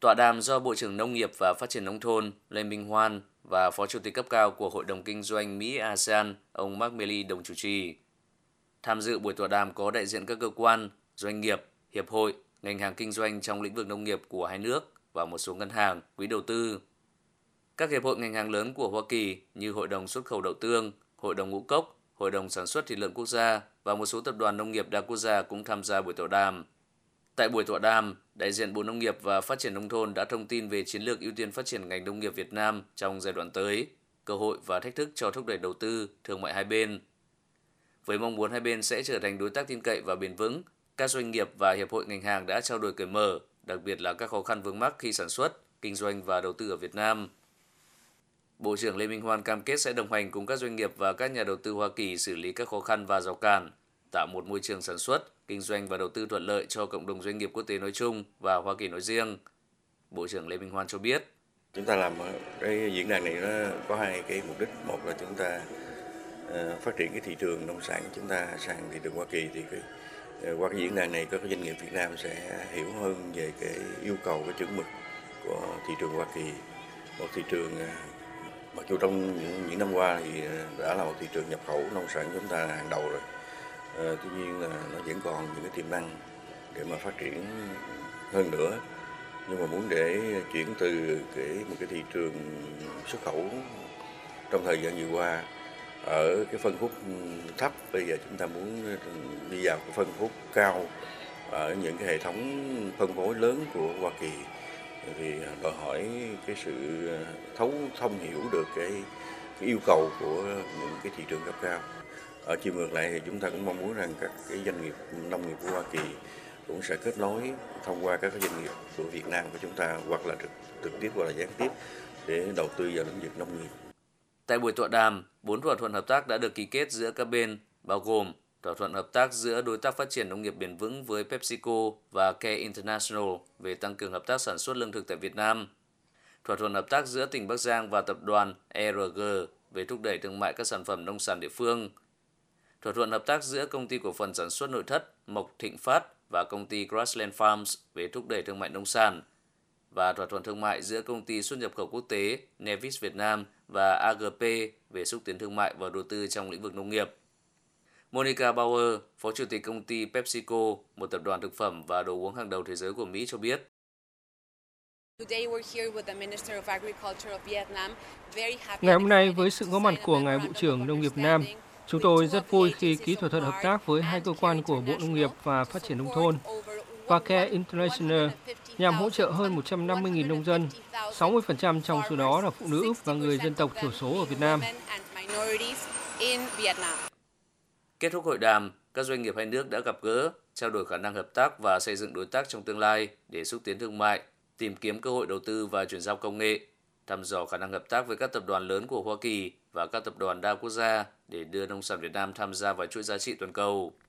Tọa đàm do Bộ trưởng Nông nghiệp và Phát triển Nông thôn Lê Minh Hoan và Phó Chủ tịch cấp cao của Hội đồng Kinh doanh Mỹ-ASEAN ông Mark Milley đồng chủ trì. Tham dự buổi tọa đàm có đại diện các cơ quan, doanh nghiệp, hiệp hội, ngành hàng kinh doanh trong lĩnh vực nông nghiệp của hai nước và một số ngân hàng, quỹ đầu tư. Các hiệp hội ngành hàng lớn của Hoa Kỳ như Hội đồng xuất khẩu đậu tương, Hội đồng ngũ cốc, Hội đồng sản xuất thịt lợn quốc gia và một số tập đoàn nông nghiệp đa quốc gia cũng tham gia buổi tọa đàm. Tại buổi tọa đàm, đại diện Bộ Nông nghiệp và Phát triển Nông thôn đã thông tin về chiến lược ưu tiên phát triển ngành nông nghiệp Việt Nam trong giai đoạn tới, cơ hội và thách thức cho thúc đẩy đầu tư, thương mại hai bên. Với mong muốn hai bên sẽ trở thành đối tác tin cậy và bền vững, các doanh nghiệp và hiệp hội ngành hàng đã trao đổi cởi mở, đặc biệt là các khó khăn vướng mắc khi sản xuất, kinh doanh và đầu tư ở Việt Nam. Bộ trưởng Lê Minh Hoan cam kết sẽ đồng hành cùng các doanh nghiệp và các nhà đầu tư Hoa Kỳ xử lý các khó khăn và rào cản, tạo một môi trường sản xuất, kinh doanh và đầu tư thuận lợi cho cộng đồng doanh nghiệp quốc tế nói chung và Hoa Kỳ nói riêng. Bộ trưởng Lê Minh Hoan cho biết. Chúng ta làm cái diễn đàn này nó có hai cái mục đích. Một là chúng ta ờ, phát triển cái thị trường nông sản chúng ta sang thị trường Hoa Kỳ thì cái ờ, qua cái diễn đàn này các doanh nghiệp Việt Nam sẽ hiểu hơn về cái yêu cầu cái chuẩn mực của thị trường Hoa Kỳ một thị trường ờ, mặc dù trong những, những năm qua thì đã là một thị trường nhập khẩu nông sản chúng ta hàng đầu rồi à, tuy nhiên là nó vẫn còn những cái tiềm năng để mà phát triển hơn nữa. Nhưng mà muốn để chuyển từ cái một cái thị trường xuất khẩu trong thời gian vừa qua ở cái phân khúc thấp bây giờ chúng ta muốn đi vào cái phân khúc cao ở những cái hệ thống phân phối lớn của Hoa Kỳ thì đòi hỏi cái sự thấu thông hiểu được cái, cái yêu cầu của những cái thị trường cấp cao ở chiều ngược lại thì chúng ta cũng mong muốn rằng các cái doanh nghiệp nông nghiệp của Hoa Kỳ cũng sẽ kết nối thông qua các doanh nghiệp của Việt Nam của chúng ta hoặc là trực, trực tiếp hoặc là gián tiếp để đầu tư vào lĩnh vực nông nghiệp. Tại buổi tọa đàm, bốn thỏa thuận hợp tác đã được ký kết giữa các bên, bao gồm thỏa thuận hợp tác giữa đối tác phát triển nông nghiệp bền vững với PepsiCo và Care International về tăng cường hợp tác sản xuất lương thực tại Việt Nam, thỏa thuận hợp tác giữa tỉnh Bắc Giang và tập đoàn ERG về thúc đẩy thương mại các sản phẩm nông sản địa phương, thỏa thuận hợp tác giữa công ty cổ phần sản xuất nội thất Mộc Thịnh Phát và công ty Grassland Farms về thúc đẩy thương mại nông sản và thỏa thuận thương mại giữa công ty xuất nhập khẩu quốc tế Nevis Việt Nam và AGP về xúc tiến thương mại và đầu tư trong lĩnh vực nông nghiệp. Monica Bauer, Phó Chủ tịch công ty PepsiCo, một tập đoàn thực phẩm và đồ uống hàng đầu thế giới của Mỹ cho biết. Ngày hôm nay, với sự có mặt của Ngài Bộ trưởng Nông nghiệp Nam, chúng tôi rất vui khi ký thỏa thuận hợp tác với hai cơ quan của Bộ Nông nghiệp và Phát triển Nông thôn. Và Care International nhằm hỗ trợ hơn 150.000 nông dân, 60% trong số đó là phụ nữ và người dân tộc thiểu số ở Việt Nam. Kết thúc hội đàm, các doanh nghiệp hai nước đã gặp gỡ, trao đổi khả năng hợp tác và xây dựng đối tác trong tương lai để xúc tiến thương mại, tìm kiếm cơ hội đầu tư và chuyển giao công nghệ, thăm dò khả năng hợp tác với các tập đoàn lớn của Hoa Kỳ và các tập đoàn đa quốc gia để đưa nông sản Việt Nam tham gia vào chuỗi giá trị toàn cầu.